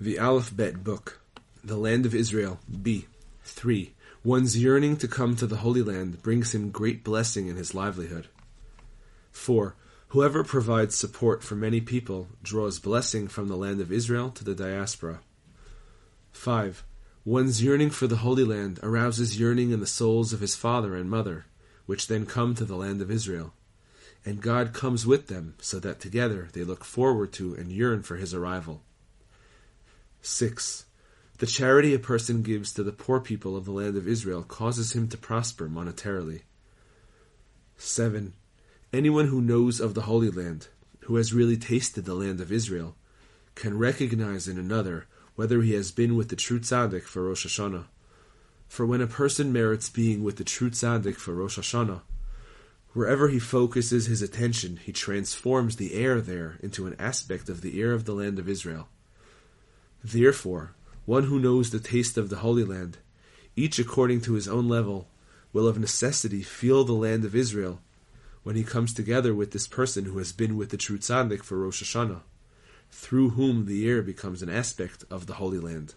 The Aleph-Bet Book, The Land of Israel, B. 3. One's yearning to come to the Holy Land brings him great blessing in his livelihood. 4. Whoever provides support for many people draws blessing from the land of Israel to the diaspora. 5. One's yearning for the Holy Land arouses yearning in the souls of his father and mother, which then come to the land of Israel. And God comes with them, so that together they look forward to and yearn for his arrival. 6. The charity a person gives to the poor people of the land of Israel causes him to prosper monetarily. 7. Anyone who knows of the Holy Land, who has really tasted the land of Israel, can recognize in another whether he has been with the true tzaddik for Rosh Hashanah. For when a person merits being with the true tzaddik for Rosh Hashanah, wherever he focuses his attention, he transforms the air there into an aspect of the air of the land of Israel. Therefore, one who knows the taste of the Holy Land, each according to his own level, will of necessity feel the land of Israel when he comes together with this person who has been with the true tzaddik for Rosh Hashanah, through whom the air becomes an aspect of the Holy Land.